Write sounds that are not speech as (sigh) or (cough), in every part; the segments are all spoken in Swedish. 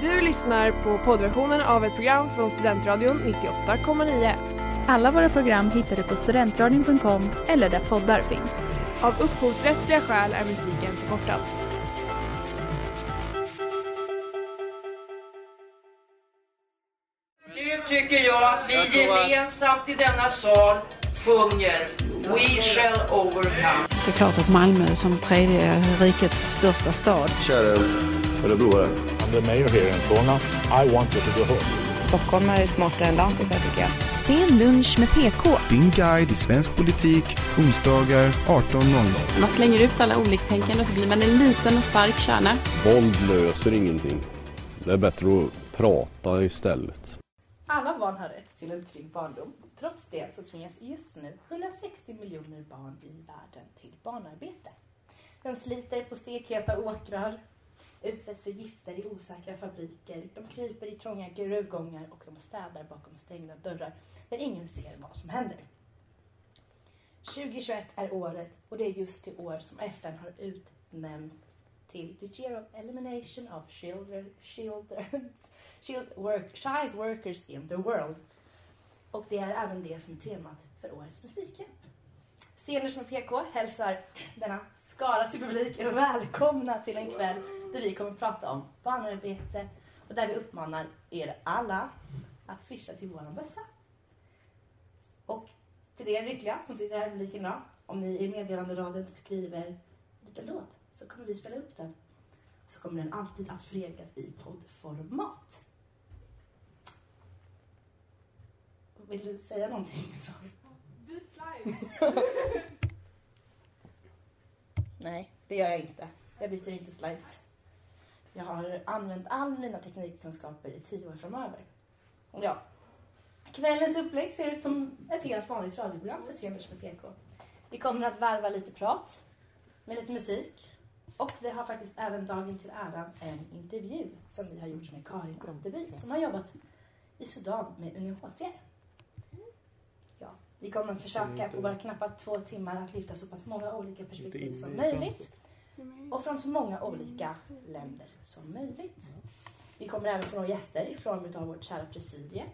Du lyssnar på poddversionen av ett program från Studentradion 98,9. Alla våra program hittar du på studentradion.com eller där poddar finns. Av upphovsrättsliga skäl är musiken förkortad. Nu tycker jag att vi gemensamt i denna sal sjunger We shall overcome. Det är klart att Malmö som tredje rikets största stad. Kära örebroare. The mayor here in Solna. I want you to go home. Stockholmare är smartare än lantisar tycker jag. Sen lunch med PK. Din guide i svensk politik, onsdagar 18.00. Man slänger ut alla oliktänkande och så blir man en liten och stark kärna. Våld löser ingenting. Det är bättre att prata istället. Alla barn har rätt till en trygg barndom. Trots det så tvingas just nu 160 miljoner barn i världen till barnarbete. De sliter på stekheta åkrar, utsätts för gifter i osäkra fabriker, de kryper i trånga gruvgångar och de städar bakom stängda dörrar där ingen ser vad som händer. 2021 är året och det är just det år som FN har utnämnt till the year of elimination of children, children's, child, work, child workers in the world. Och det är även det som är temat för årets musikhjälp. Scener som är PK hälsar denna skara till publiken välkomna till en kväll där vi kommer att prata om barnarbete och där vi uppmanar er alla att swisha till våran bössa. Och till er lyckliga som sitter här i publiken idag, om ni i meddelanderaden skriver lite låt så kommer vi spela upp den. Så kommer den alltid att fregas i poddformat. Vill du säga någonting? (laughs) Nej, det gör jag inte. Jag byter inte slides. Jag har använt all mina teknikkunskaper i tio år framöver. Ja. Kvällens upplägg ser ut som ett helt vanligt radioprogram för Sceners med PK. Vi kommer att varva lite prat med lite musik. Och vi har faktiskt även dagen till äran en intervju som vi har gjort med Karin Anteby som har jobbat i Sudan med UNHCR. Ja, vi kommer att försöka på våra knappa två timmar att lyfta så pass många olika perspektiv som möjligt och från så många olika länder som möjligt. Vi kommer även få några gäster i form av vårt kära presidie.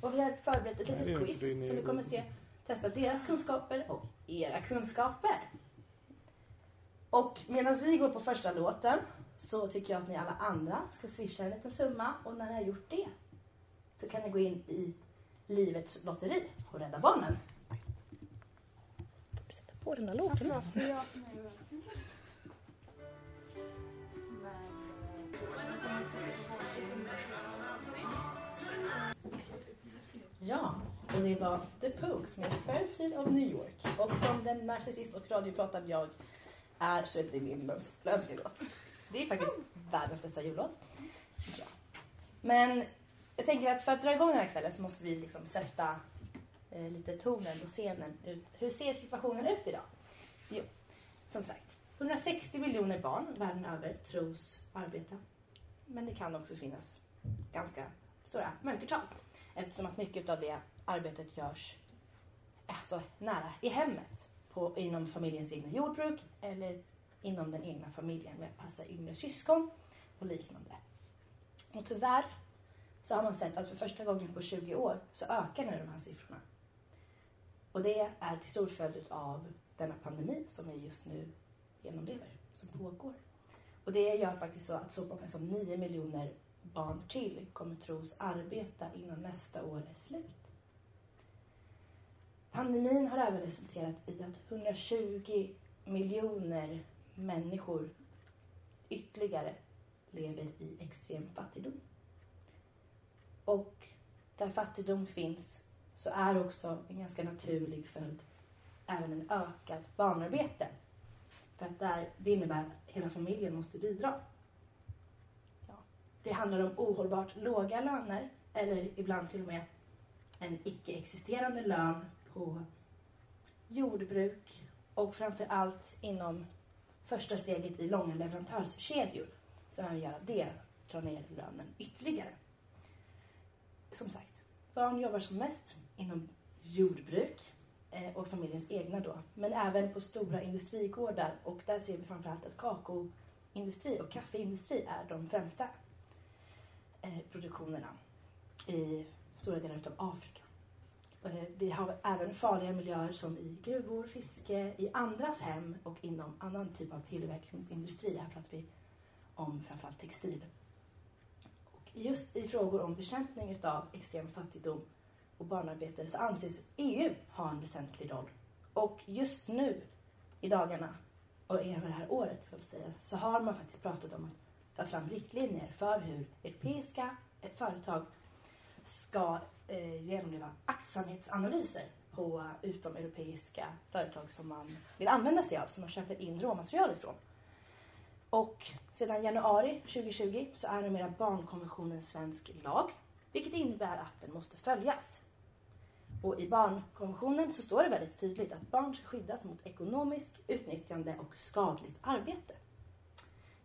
Och vi har förberett ett litet quiz som vi kommer att se testa deras kunskaper och era kunskaper. Och medan vi går på första låten så tycker jag att ni alla andra ska swisha en liten summa och när ni har gjort det så kan ni gå in i Livets lotteri och Rädda Barnen. Sätta på den där låten. Ja, och det var The Pogues med First Seed of New York. Och som den narcissist och radiopratad jag är så är det min önskelåt. Det är faktiskt världens bästa jullåt. Ja. Men jag tänker att för att dra igång den här kvällen så måste vi liksom sätta eh, lite tonen och scenen ut. Hur ser situationen ut idag? Jo, som sagt, 160 miljoner barn världen över tros arbeta. Men det kan också finnas ganska stora mörkertal eftersom att mycket av det arbetet görs alltså, nära i hemmet på, inom familjens egna jordbruk eller inom den egna familjen med att passa yngre syskon och liknande. Och tyvärr så har man sett att för första gången på 20 år så ökar nu de här siffrorna. Och det är till stor följd av denna pandemi som vi just nu genomlever, som pågår. Och det gör faktiskt så att så många som 9 miljoner barn till kommer tros arbeta innan nästa år är slut. Pandemin har även resulterat i att 120 miljoner människor ytterligare lever i extrem fattigdom. Och där fattigdom finns så är också en ganska naturlig följd även en ökat barnarbete. För att där, det innebär att hela familjen måste bidra. Ja. Det handlar om ohållbart låga löner eller ibland till och med en icke-existerande lön på jordbruk och framför allt inom första steget i långa leverantörskedjor som även gör att det drar ner lönen ytterligare. Som sagt, barn jobbar som mest inom jordbruk Eh, och familjens egna då, men även på stora industrigårdar och där ser vi framförallt att kakaoindustri och kaffeindustri är de främsta. Eh, produktionerna i stora delar av Afrika. Eh, vi har även farliga miljöer som i gruvor, fiske, i andras hem och inom annan typ av tillverkningsindustri. Här pratar vi om framförallt textil. Och just i frågor om bekämpning av extrem fattigdom och barnarbete så anses EU ha en väsentlig roll. Och just nu, i dagarna, och även det här året ska vi säga, så har man faktiskt pratat om att ta fram riktlinjer för hur europeiska eh, företag ska eh, genomleva aktsamhetsanalyser på utomeuropeiska företag som man vill använda sig av, som man köper in råmaterial ifrån. Och sedan januari 2020 så är numera barnkonventionen svensk lag, vilket innebär att den måste följas. Och i barnkonventionen så står det väldigt tydligt att barn ska skyddas mot ekonomiskt utnyttjande och skadligt arbete.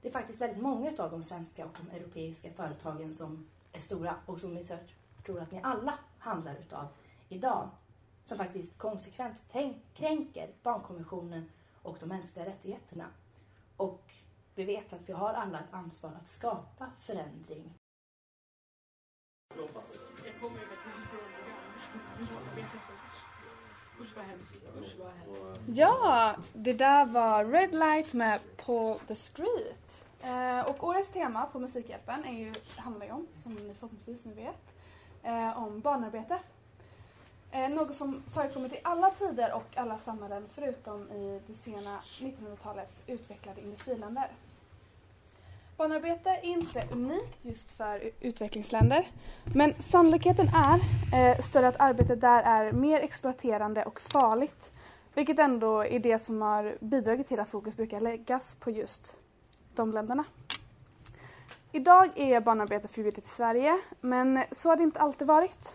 Det är faktiskt väldigt många av de svenska och de europeiska företagen som är stora och som jag tror att ni alla handlar utav idag som faktiskt konsekvent kränker barnkonventionen och de mänskliga rättigheterna. Och vi vet att vi har alla ett ansvar att skapa förändring. Ja, det där var Red Light med Paul the Street. Eh, och årets tema på Musikhjälpen är ju, handlar ju om, som ni förhoppningsvis nu vet, eh, om barnarbete. Eh, något som förekommit i alla tider och alla samhällen förutom i det sena 1900-talets utvecklade industriländer. Barnarbete är inte unikt just för utvecklingsländer men sannolikheten är eh, större att arbetet där är mer exploaterande och farligt vilket ändå är det som har bidragit till att fokus brukar läggas på just de länderna. Idag är barnarbete förbjudet i Sverige men så har det inte alltid varit.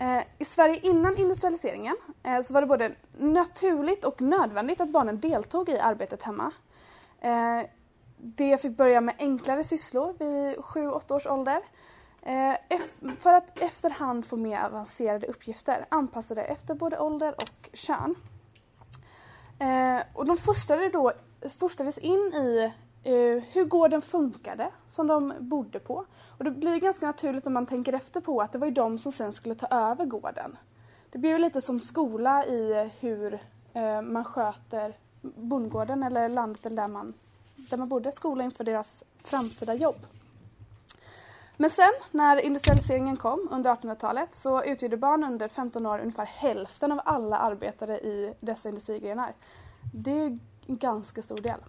Eh, I Sverige innan industrialiseringen eh, så var det både naturligt och nödvändigt att barnen deltog i arbetet hemma. Eh, Eh, det fick börja med enklare sysslor vid 7-8 års ålder eh, för att efterhand få mer avancerade uppgifter anpassade efter både ålder och kön. Eh, och de fostrade då, fostrades in i eh, hur gården funkade som de bodde på. Och det blir ganska naturligt om man tänker efter på att det var ju de som sen skulle ta över gården. Det blir ju lite som skola i hur man sköter bondgården eller landet där man där man bodde skola inför deras framtida jobb. Men sen när industrialiseringen kom under 1800-talet så utgjorde barn under 15 år ungefär hälften av alla arbetare i dessa industrigrenar. Det är en ganska stor del.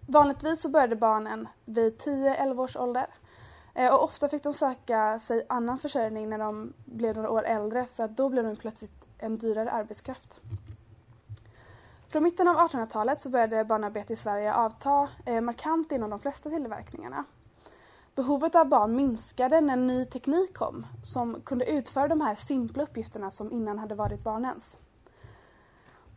Vanligtvis så började barnen vid 10-11 års ålder eh, och ofta fick de söka sig annan försörjning när de blev några år äldre för att då blev de plötsligt en dyrare arbetskraft. Från mitten av 1800-talet så började barnarbete i Sverige avta eh, markant inom de flesta tillverkningarna. Behovet av barn minskade när ny teknik kom som kunde utföra de här simpla uppgifterna som innan hade varit barnens.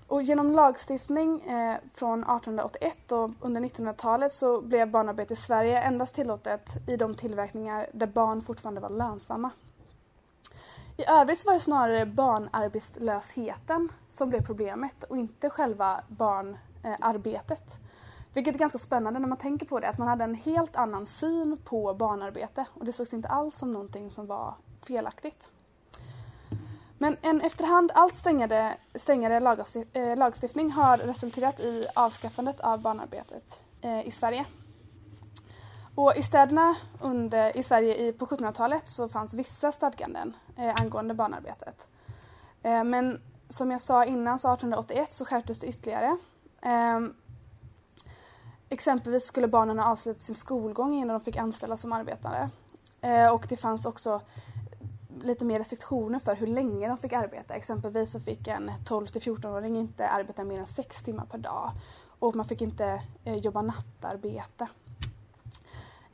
Och genom lagstiftning eh, från 1881 och under 1900-talet så blev barnarbete i Sverige endast tillåtet i de tillverkningar där barn fortfarande var lönsamma. I övrigt var det snarare barnarbetslösheten som blev problemet och inte själva barnarbetet. Vilket är ganska spännande när man tänker på det, att man hade en helt annan syn på barnarbete och det sågs inte alls som någonting som var felaktigt. Men en efterhand allt strängare, strängare eh, lagstiftning har resulterat i avskaffandet av barnarbetet eh, i Sverige. Och I städerna under, i Sverige på 1700-talet så fanns vissa stadganden eh, angående barnarbetet. Eh, men som jag sa innan, så 1881 så skärptes det ytterligare. Eh, exempelvis skulle barnen ha avslutat sin skolgång innan de fick anställas som arbetare. Eh, och det fanns också lite mer restriktioner för hur länge de fick arbeta. Exempelvis så fick en 12 14-åring inte arbeta mer än sex timmar per dag. Och man fick inte eh, jobba nattarbete.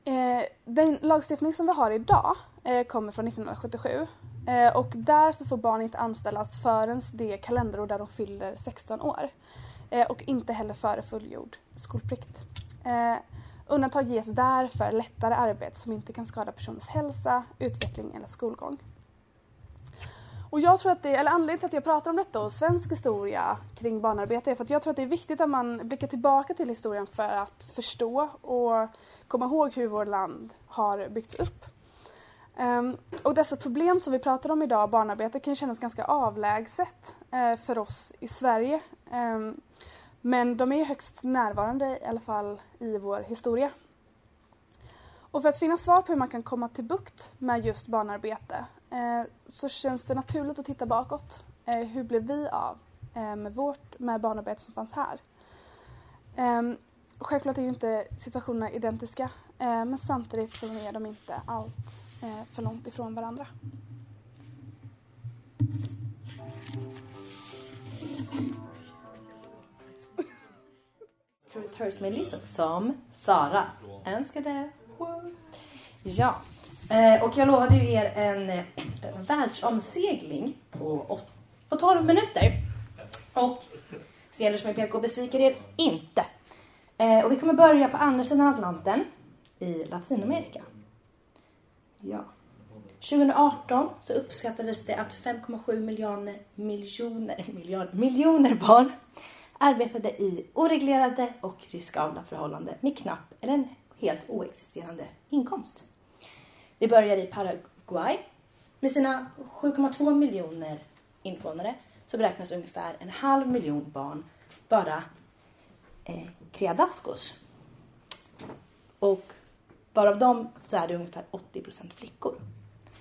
Eh, den lagstiftning som vi har idag eh, kommer från 1977 eh, och där så får barn inte anställas förrän det kalenderår där de fyller 16 år eh, och inte heller före fullgjord skolplikt. Eh, undantag ges där för lättare arbete som inte kan skada personens hälsa, utveckling eller skolgång. Och jag tror att det, eller anledningen till att jag pratar om detta och svensk historia kring barnarbete är för att jag tror att det är viktigt att man blickar tillbaka till historien för att förstå och komma ihåg hur vårt land har byggts upp. Um, och dessa problem som vi pratar om idag, barnarbete, kan kännas ganska avlägset uh, för oss i Sverige. Um, men de är högst närvarande i alla fall i vår historia. Och för att finna svar på hur man kan komma till bukt med just barnarbete eh, så känns det naturligt att titta bakåt. Eh, hur blev vi av med, vårt, med barnarbete som fanns här? Ehm, självklart är ju inte situationerna identiska eh, men samtidigt så är de inte allt eh, för långt ifrån varandra. Truth Hurts med Lizzo som Sara önskade. Ja, eh, och jag lovade ju er en eh, världsomsegling på, på 12 minuter. Och scener som jag PK besviker er inte. Eh, och vi kommer börja på andra sidan Atlanten i Latinamerika. Ja. 2018 så uppskattades det att 5,7 miljoner, miljoner, miljoner, miljoner barn arbetade i oreglerade och riskabla förhållanden med knapp eller en helt oexisterande inkomst. Vi börjar i Paraguay. Med sina 7,2 miljoner invånare så beräknas ungefär en halv miljon barn vara eh, criadascos. Och bara av dem så är det ungefär 80 flickor.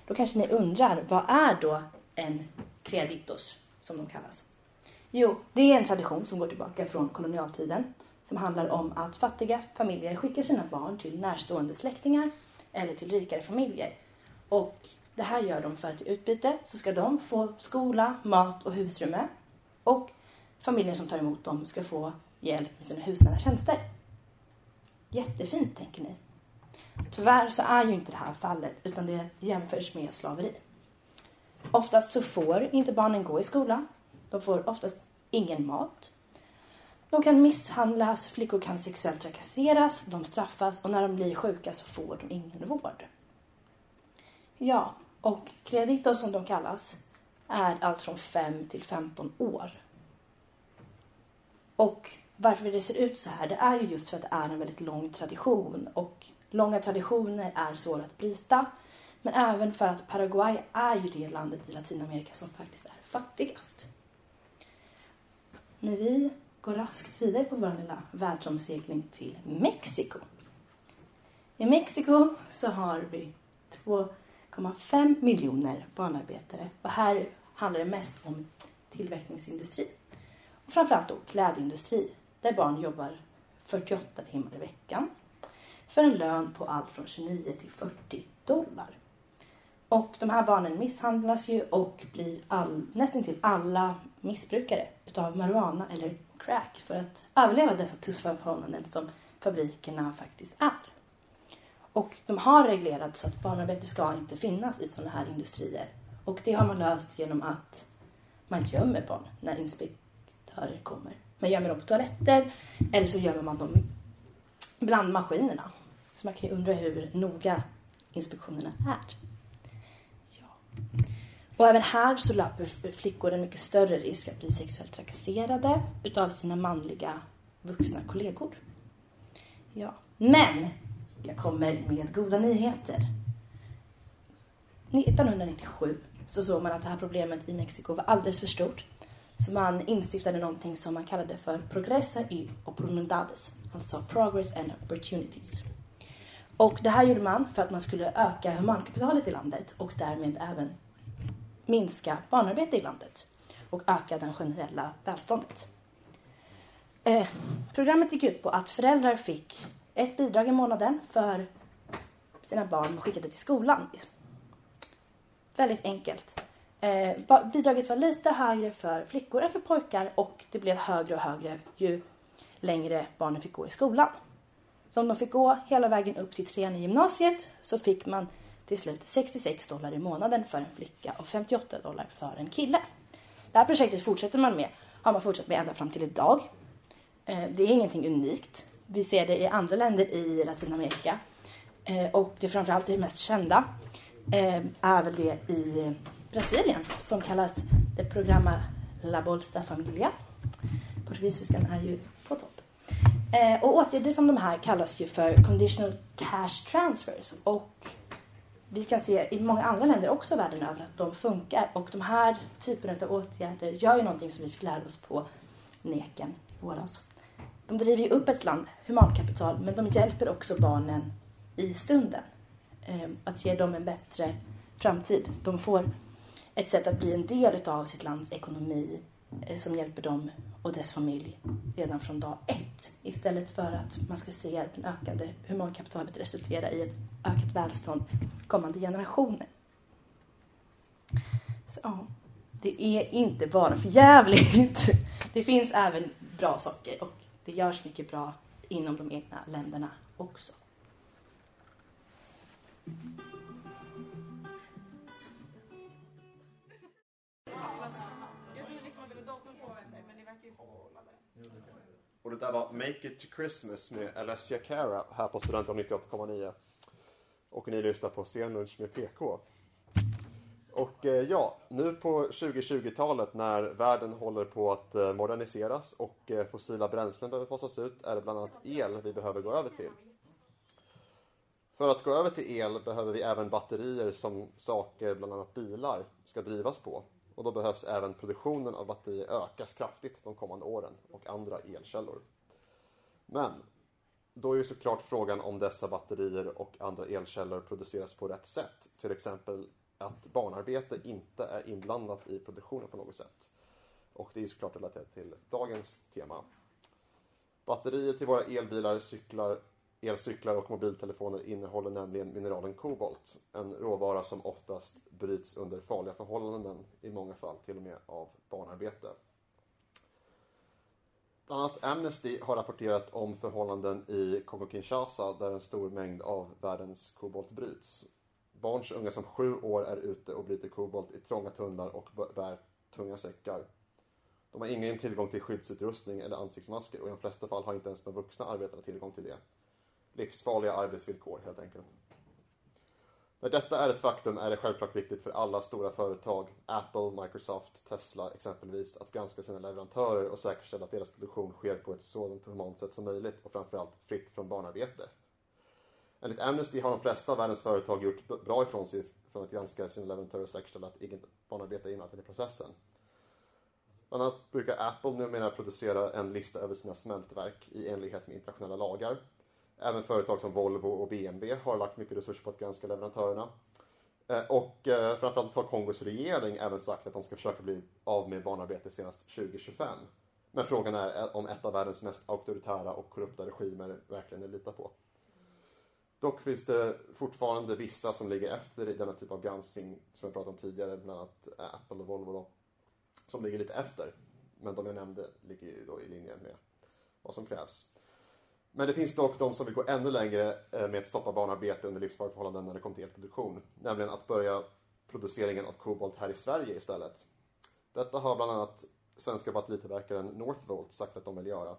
Då kanske ni undrar, vad är då en criaditos som de kallas? Jo, det är en tradition som går tillbaka från kolonialtiden som handlar om att fattiga familjer skickar sina barn till närstående släktingar eller till rikare familjer. Och det här gör de för att i utbyte så ska de få skola, mat och husrum och familjen som tar emot dem ska få hjälp med sina husnära tjänster. Jättefint, tänker ni. Tyvärr så är ju inte det här fallet utan det jämförs med slaveri. Oftast så får inte barnen gå i skolan. De får oftast ingen mat. De kan misshandlas, flickor kan sexuellt trakasseras, de straffas och när de blir sjuka så får de ingen vård. Ja, och kreditor som de kallas är allt från 5 till 15 år. Och varför det ser ut så här, det är ju just för att det är en väldigt lång tradition och långa traditioner är svåra att bryta. Men även för att Paraguay är ju det landet i Latinamerika som faktiskt är fattigast. Men vi går raskt vidare på vår lilla världsomsegling till Mexiko. I Mexiko så har vi 2,5 miljoner barnarbetare och här handlar det mest om tillverkningsindustri. Och framförallt då klädindustri där barn jobbar 48 timmar i veckan för en lön på allt från 29 till 40 dollar. Och de här barnen misshandlas ju och blir all, nästan till alla missbrukare utav marijuana eller crack för att överleva dessa tuffa förhållanden som fabrikerna faktiskt är. Och de har reglerat så att barnarbete ska inte finnas i sådana här industrier. Och det har man löst genom att man gömmer barn när inspektörer kommer. Man gömmer dem på toaletter eller så gömmer man dem bland maskinerna. Så man kan ju undra hur noga inspektionerna är. Och även här så löper flickor en mycket större risk att bli sexuellt trakasserade utav sina manliga vuxna kollegor. Ja, men jag kommer med goda nyheter. 1997 så såg man att det här problemet i Mexiko var alldeles för stort. Så man instiftade någonting som man kallade för Progressa y oportunidades, alltså Progress and Opportunities. Och det här gjorde man för att man skulle öka humankapitalet i landet och därmed även minska barnarbete i landet och öka det generella välståndet. Eh, programmet gick ut på att föräldrar fick ett bidrag i månaden för sina barn skickade till skolan. Väldigt enkelt. Eh, bidraget var lite högre för flickor än för pojkar och det blev högre och högre ju längre barnen fick gå i skolan. Så om de fick gå hela vägen upp till trean i gymnasiet så fick man till slut 66 dollar i månaden för en flicka och 58 dollar för en kille. Det här projektet fortsätter man med, har man fortsatt med ända fram till idag. Eh, det är ingenting unikt. Vi ser det i andra länder i Latinamerika. Eh, och det framförallt det mest kända eh, är väl det i Brasilien som kallas det programma La Bolsa Familia. Portugisiskan är ju på topp. Eh, och åtgärder som de här kallas ju för conditional cash transfers och vi kan se i många andra länder också världen över att de funkar och de här typerna av åtgärder gör ju någonting som vi fick lära oss på Neken i våras. De driver ju upp ett land, humankapital, men de hjälper också barnen i stunden. Eh, att ge dem en bättre framtid. De får ett sätt att bli en del av sitt lands ekonomi eh, som hjälper dem och dess familj redan från dag ett. Istället för att man ska se det ökade humankapitalet resultera i ett ökat välstånd kommande generationer. Så, ja, det är inte bara för jävligt. (laughs) Det finns även bra saker och det görs mycket bra inom de egna länderna också. Och det där var Make It To Christmas med Alessia Cara här på Studentradion 98,9. Och ni lyssnar på Scenlunch med PK. Och eh, ja, nu på 2020-talet när världen håller på att eh, moderniseras och eh, fossila bränslen behöver fasas ut är det bland annat el vi behöver gå över till. För att gå över till el behöver vi även batterier som saker, bland annat bilar, ska drivas på. Och då behövs även produktionen av batterier ökas kraftigt de kommande åren och andra elkällor. Men då är ju såklart frågan om dessa batterier och andra elkällor produceras på rätt sätt. Till exempel att barnarbete inte är inblandat i produktionen på något sätt. Och det är ju såklart relaterat till dagens tema. Batterier till våra elbilar, cyklar, elcyklar och mobiltelefoner innehåller nämligen mineralen kobolt. En råvara som oftast bryts under farliga förhållanden, fall till och med av barnarbete. Bland annat Amnesty har rapporterat om förhållanden i Kongo-Kinshasa där en stor mängd av världens kobolt bryts. Barn så unga som sju år är ute och bryter kobolt i trånga tunnlar och bär tunga säckar. De har ingen tillgång till skyddsutrustning eller ansiktsmasker och i de flesta fall har inte ens de vuxna arbetarna tillgång till det. Livsfarliga arbetsvillkor helt enkelt. När detta är ett faktum är det självklart viktigt för alla stora företag, Apple, Microsoft, Tesla exempelvis, att granska sina leverantörer och säkerställa att deras produktion sker på ett sådant humant sätt som möjligt och framförallt fritt från barnarbete. Enligt Amnesty har de flesta av världens företag gjort bra ifrån sig från att granska sina leverantörer och säkerställa att inget barnarbete är inblandat i processen. Bland annat brukar Apple numera producera en lista över sina smältverk i enlighet med internationella lagar Även företag som Volvo och BMW har lagt mycket resurser på att granska leverantörerna. Eh, och eh, framförallt har Kongos regering även sagt att de ska försöka bli av med barnarbete senast 2025. Men frågan är eh, om ett av världens mest auktoritära och korrupta regimer verkligen är lita på. Dock finns det fortfarande vissa som ligger efter i denna typ av granskning som jag pratade om tidigare, bland annat eh, Apple och Volvo då, som ligger lite efter. Men de jag nämnde ligger ju då i linje med vad som krävs. Men det finns dock de som vill gå ännu längre eh, med att stoppa barnarbete under livsfarliga förhållanden när det kommer till elproduktion. Nämligen att börja produceringen av kobolt här i Sverige istället. Detta har bland annat svenska batteritillverkaren Northvolt sagt att de vill göra.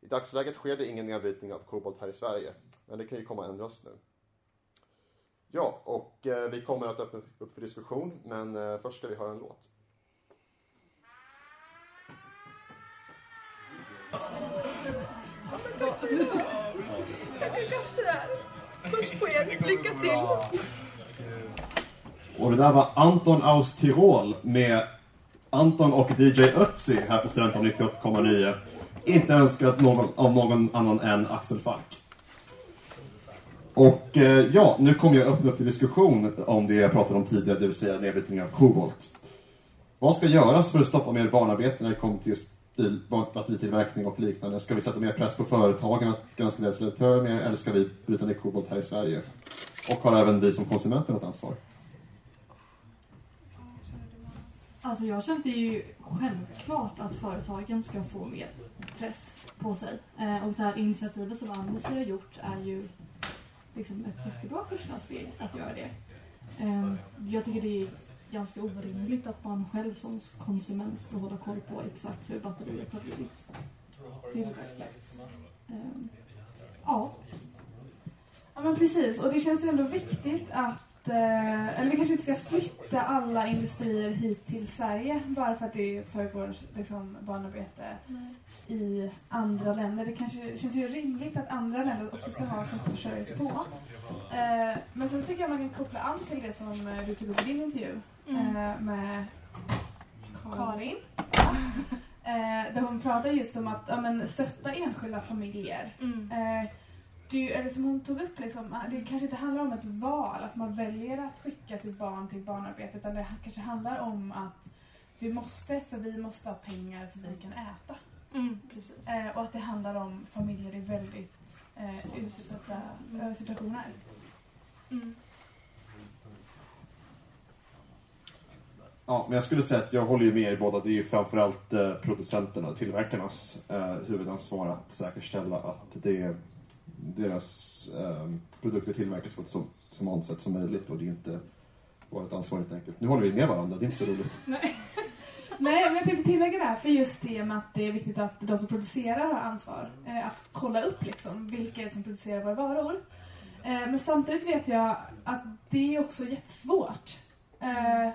I dagsläget sker det ingen nedbrytning av kobolt här i Sverige, men det kan ju komma att ändras nu. Ja, och eh, vi kommer att öppna upp för diskussion, men eh, först ska vi höra en låt. Jag kan kasta det här. Puss på er. Lycka till. Och det där var Anton aus Tirol med Anton och DJ Ötzi här på Studenten 98,9. Inte önskat någon, av någon annan än Axel Falk. Och eh, ja, nu kommer jag öppna upp till diskussion om det jag pratade om tidigare, det vill säga nedbrytning av kobolt. Vad ska göras för att stoppa mer barnarbete när det kommer till just bil, batteritillverkning och liknande. Ska vi sätta mer press på företagen att granska deras leverantörer mer eller ska vi bryta ner kobolt här i Sverige? Och har även vi som konsumenter något ansvar? Alltså jag känner det är ju självklart att företagen ska få mer press på sig. Eh, och det här initiativet som Amnesty har gjort är ju liksom ett jättebra första steg att göra det. Eh, jag tycker det är ganska orimligt att man själv som konsument ska hålla koll på exakt hur batteriet har blivit tillverkat. Um, ja. Ja men precis och det känns ju ändå viktigt att eh, eller vi kanske inte ska flytta alla industrier hit till Sverige bara för att det föregår liksom, barnarbete i andra länder. Det kanske känns ju rimligt att andra länder också ska ha sätt att försörja sig eh, på. Men sen tycker jag man kan koppla an till det som eh, du tog upp i din intervju Mm. eh, med Karin. (laughs) Eh, där hon pratar just om att ja, men, stötta enskilda familjer. Mm. Eh, det, eller som hon tog upp, liksom, ah, det kanske inte handlar om ett val, att man väljer att skicka sitt barn till barnarbete utan det kanske handlar om att vi måste, för vi måste ha pengar så vi kan äta. Mm. Eh, och att det handlar om familjer i väldigt eh, utsatta eh, situationer. Mm. Ja, men jag skulle säga att jag håller ju med er båda. Det är ju framförallt eh, producenterna och tillverkarnas eh, huvudansvar att säkerställa att det, deras eh, produkter tillverkas på ett så humant sätt som möjligt och det är ju inte vårt ansvar helt enkelt. Nu håller vi med varandra, det är inte så roligt. (laughs) Nej. Nej, men jag tänkte tillägga det här för just det med att det är viktigt att de som producerar har ansvar. Eh, att kolla upp liksom vilka är det som producerar våra varor. Eh, men samtidigt vet jag att det är också jättesvårt. Eh,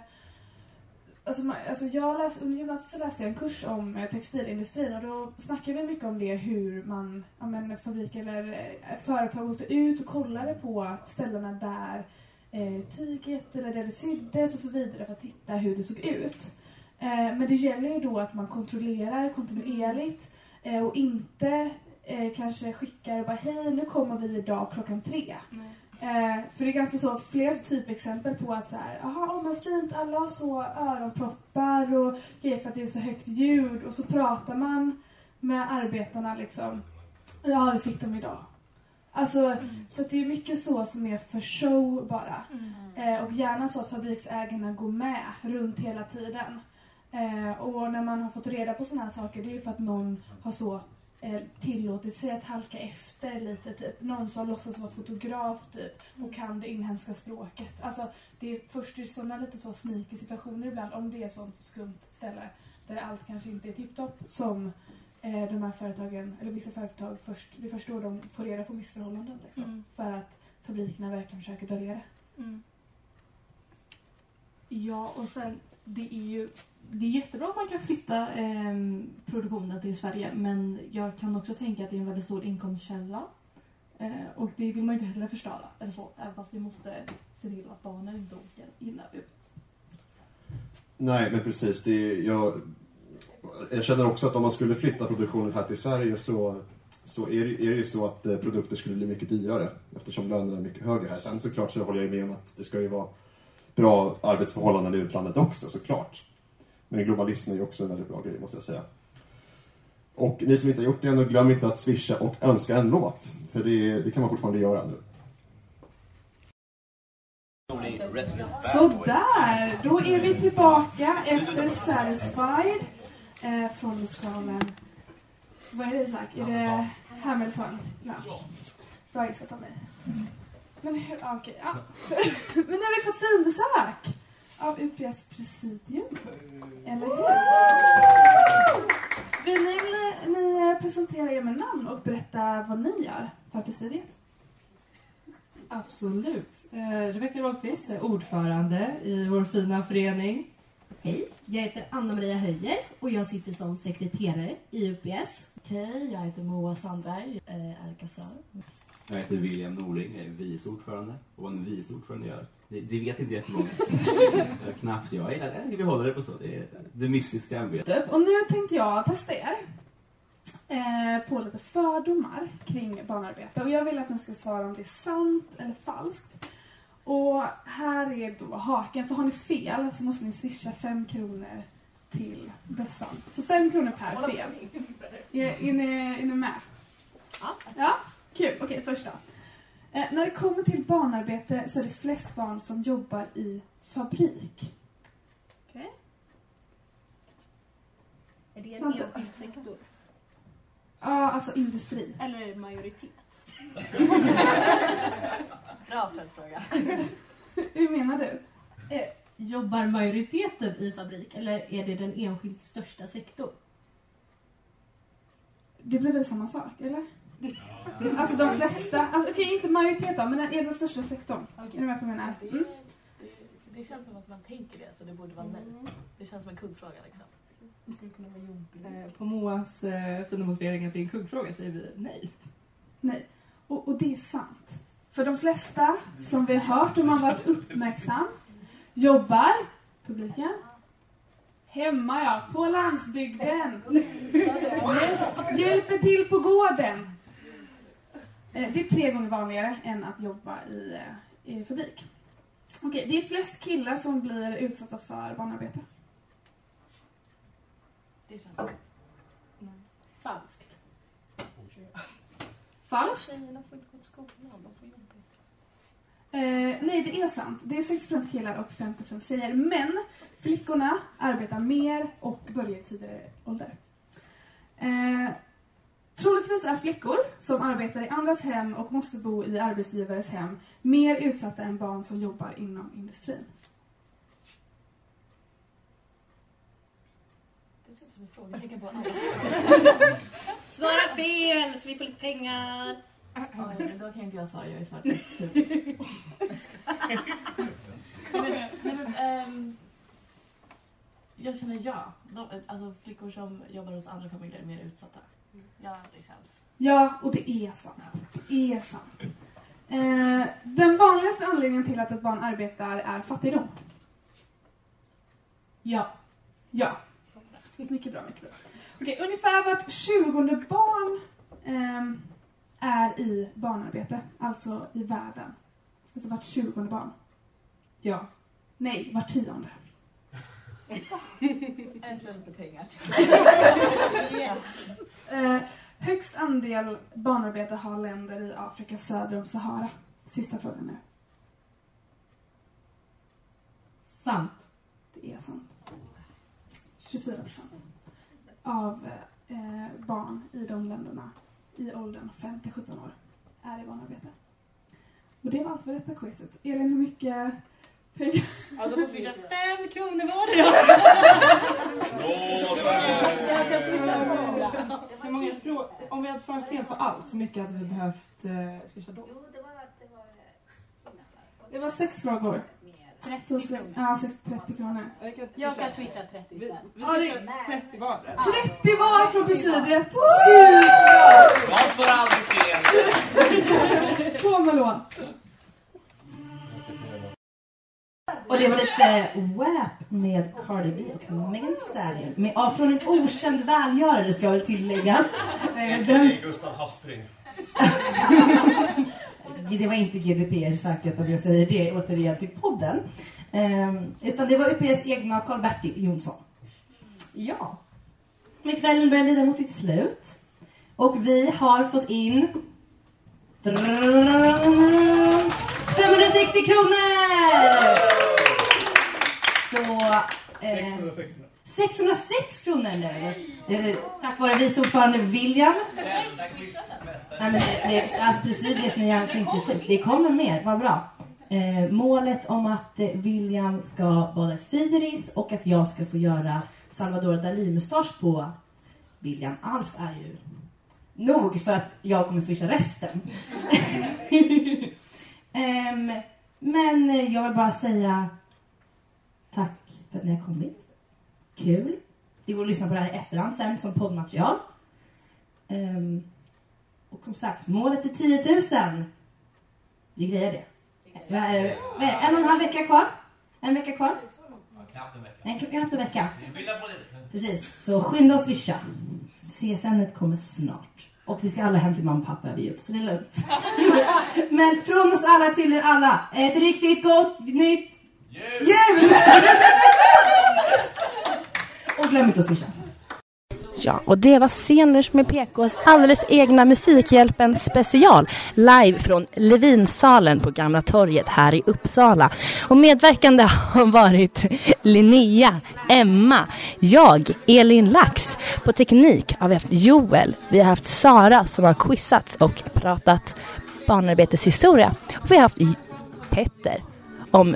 alltså, man, alltså jag läs, under gymnasiet så läste jag en kurs om eh, textilindustrin och då snackade vi mycket om det hur man, ja, men, fabriker eller eh, företag åkte ut och kollade på ställena där eh, tyget eller där det syddes och så vidare för att titta hur det såg ut. Eh, men det gäller ju då att man kontrollerar kontinuerligt eh, och inte eh, kanske skickar och bara hej nu kommer vi idag klockan tre. Eh, för det är ganska så, flera typexempel på att så här, jaha, oh, men fint, alla har så öronproppar och grejer för att det är så högt ljud och så pratar man med arbetarna liksom. Ja, vi fick dem idag. Alltså, så att det är mycket så som är för show bara. Eh, och gärna så att fabriksägarna går med runt hela tiden. Eh, och när man har fått reda på sådana här saker, det är ju för att någon har så tillåtit sig att halka efter lite. Typ. Någon som låtsas vara fotograf typ, och kan det inhemska språket. Alltså, det är först i sådana lite så sneaky situationer ibland, om det är sånt skumt ställe där allt kanske inte är tipptopp, som eh, de här företagen, eller vissa företag först, det är först då de får reda på missförhållanden. Liksom, Mm. För att fabrikerna verkligen försöker dölja det. Mm. Ja, och sen det är ju det är jättebra om man kan flytta eh, produktionen till Sverige men jag kan också tänka att det är en väldigt stor inkomstkälla. Eh, och det vill man ju inte heller förstöra. Eller så, även fast vi måste se till att barnen inte åker illa ut. Nej, men precis. Det är, jag, jag känner också att om man skulle flytta produktionen här till Sverige så, så är, det, är det ju så att eh, produkter skulle bli mycket dyrare eftersom lönerna är mycket högre här. Sen såklart så håller jag med om att det ska ju vara bra arbetsförhållanden i utlandet också såklart. Men globalism är ju också en väldigt bra grej måste jag säga. Och ni som inte har gjort det ännu, glöm inte att swisha och önska en låt. För det, det kan man fortfarande göra nu. Sådär, då är vi tillbaka efter Satisfied eh, från musikalen. Vad är det Isak? Är det Hamilton? Ja. Bra gissat av mig. Men hur, ah, okej, ja. (laughs) Men nu har vi fått finbesök av UPS presidium. Eller hur? Vill ni, ni presentera er med namn och berätta vad ni gör för presidiet? Absolut. Eh, Rebecka Rådqvist är ordförande i vår fina förening. Hej, jag heter Anna-Maria Höjer och jag sitter som sekreterare i UPS. Okej, jag heter Moa Sandberg, eh, är kassör. Jag heter William Norling, jag är vice ordförande. Och vad en vice ordförande gör, det, det vet inte jättemånga. (laughs) Knappt jag. Jag tycker vi håller det på så. Det är det mystiska ämbetet. Och nu tänkte jag testa er eh, på lite fördomar kring barnarbete. Och jag vill att ni ska svara om det är sant eller falskt. Och här är då haken, för har ni fel så måste ni swisha fem kronor till bössan. Så fem kronor per fel. Är, är, ni, är ni med? Ja. Ja, kul. Okej, första. Eh, när det kommer till barnarbete så är det flest barn som jobbar i fabrik. Okej? Är det en Sant. enskild sektor? Ja, alltså industri. Eller är det majoritet? (laughs) Bra följdfråga. Hur menar du? Eh, Jobbar majoriteten i fabrik eller är det den enskilt största sektorn? Det blir väl samma sak, eller? (laughs) Alltså de flesta, alltså, okej inte majoritet av, men den är den största sektorn. Är du med på vad jag menar? Det, Mm. det, det känns som att man tänker det, så det borde vara nej. Det känns som en kuggfråga liksom. Eh, På Moas eh, fina motivering att det är en kuggfråga säger vi nej. Nej. Och, och det är sant. För de flesta som vi har hört om man varit uppmärksam jobbar, publiken, hemma ja, på landsbygden. (laughs) Hjälper till på gården. Eh, Det är tre gånger vanligare än att jobba i, eh, i fabrik. Okej, det är flest killar som blir utsatta för barnarbete. Det känns rätt. Falskt. Falskt? Tjejerna får inte gå till skolan, de får jobba. Eh, nej, det är sant. Det är 60% killar och 50% tjejer. Men flickorna arbetar mer och börjar i tidigare ålder. Eh, troligtvis är flickor som arbetar i andras hem och måste bo i arbetsgivares hem mer utsatta än barn som jobbar inom industrin. Alla. Svara fel så vi får lite pengar. Oj, men då kan inte jag svara. Jag är svart. nej, men, ehm, jag känner ja. De, alltså flickor som jobbar hos andra familjer är mer utsatta. Ja, det känns. Ja, och det är sant. Det är sant. Eh, den vanligaste anledningen till att ett barn arbetar är fattigdom. Ja. Ja. Mycket bra, mycket bra. Okej, ungefär vart tjugonde barn ehm, är i barnarbete, alltså i världen. Alltså vart tjugonde barn. Ja. Nej, vart tionde. Äntligen lite pengar. (laughs) Eh, högst andel barnarbete har länder i Afrika söder om Sahara. Sista frågan nu. Sant. Det är sant. 24 procent av eh, barn i de länderna i åldern 5 till 17 år är i barnarbete. Och det var allt för detta quizet. Elin, hur mycket? Ja, då får vi fem kronor var. Hur många Om vi hade svarat fel på allt, så mycket hade vi behövt eh, swisha då? Det var sex frågor. 30 Så, ja, sex, 30 kronor. Jag kan swisha 30 Vi, spänn. vi Ja, det- swishar 30 var rätt. 30 var från presidiet. Superbra! Jag får aldrig fel. På Malone. Och det var lite WAP med Cardi B och Megan Stallion. Med, ja, från en okänd välgörare ska väl tilläggas. Eh, Den, Gustav Haspring. (laughs) det var inte GDPR-säkert om jag säger det återigen till podden. Ehm, utan det var UPS egna Karl-Bertil Jonsson. Ja. Men kvällen börjar lida mot sitt slut. Och vi har fått in 560 kronor! Så... Eh, 606 kronor nu. Eh, Tack vare vice ordförande William. Nej, men det, det, alltså presidiet, ni har alltså inte tid. Det kommer mer, vad bra. Eh, målet om att eh, William ska bada fyris och att jag ska få göra Salvador Dalí-mustasch på William Alf är ju nog för att jag kommer swisha resten. (laughs) (laughs) Ehm, men jag vill bara säga tack för att ni har kommit. Kul. Det går att lyssna på det här i efterhand sen som poddmaterial. Ehm, och som sagt, målet är 10 000. Vi grejer det. Vad är, det? En och en halv vecka kvar? En vecka kvar? Knappt en vecka. En knappt en vecka. Vi på lite. Precis, så skynda oss swisha. CSN kommer snart. Och vi ska alla hem till mamma och pappa över jul, så det är lugnt. (laughs) Men från oss alla till er alla, ett riktigt gott nytt jul! (laughs) och glöm inte att swisha. Ja, och det var Sceners med PKs alldeles egna Musikhjälpen special live från Levinsalen på Gamla torget här i Uppsala. Och medverkande har varit Linnea, Emma, jag, Elin Lax. På teknik har vi haft Joel, vi har haft Sara som har quizats och pratat barnarbeteshistoria. Och vi har haft Petter om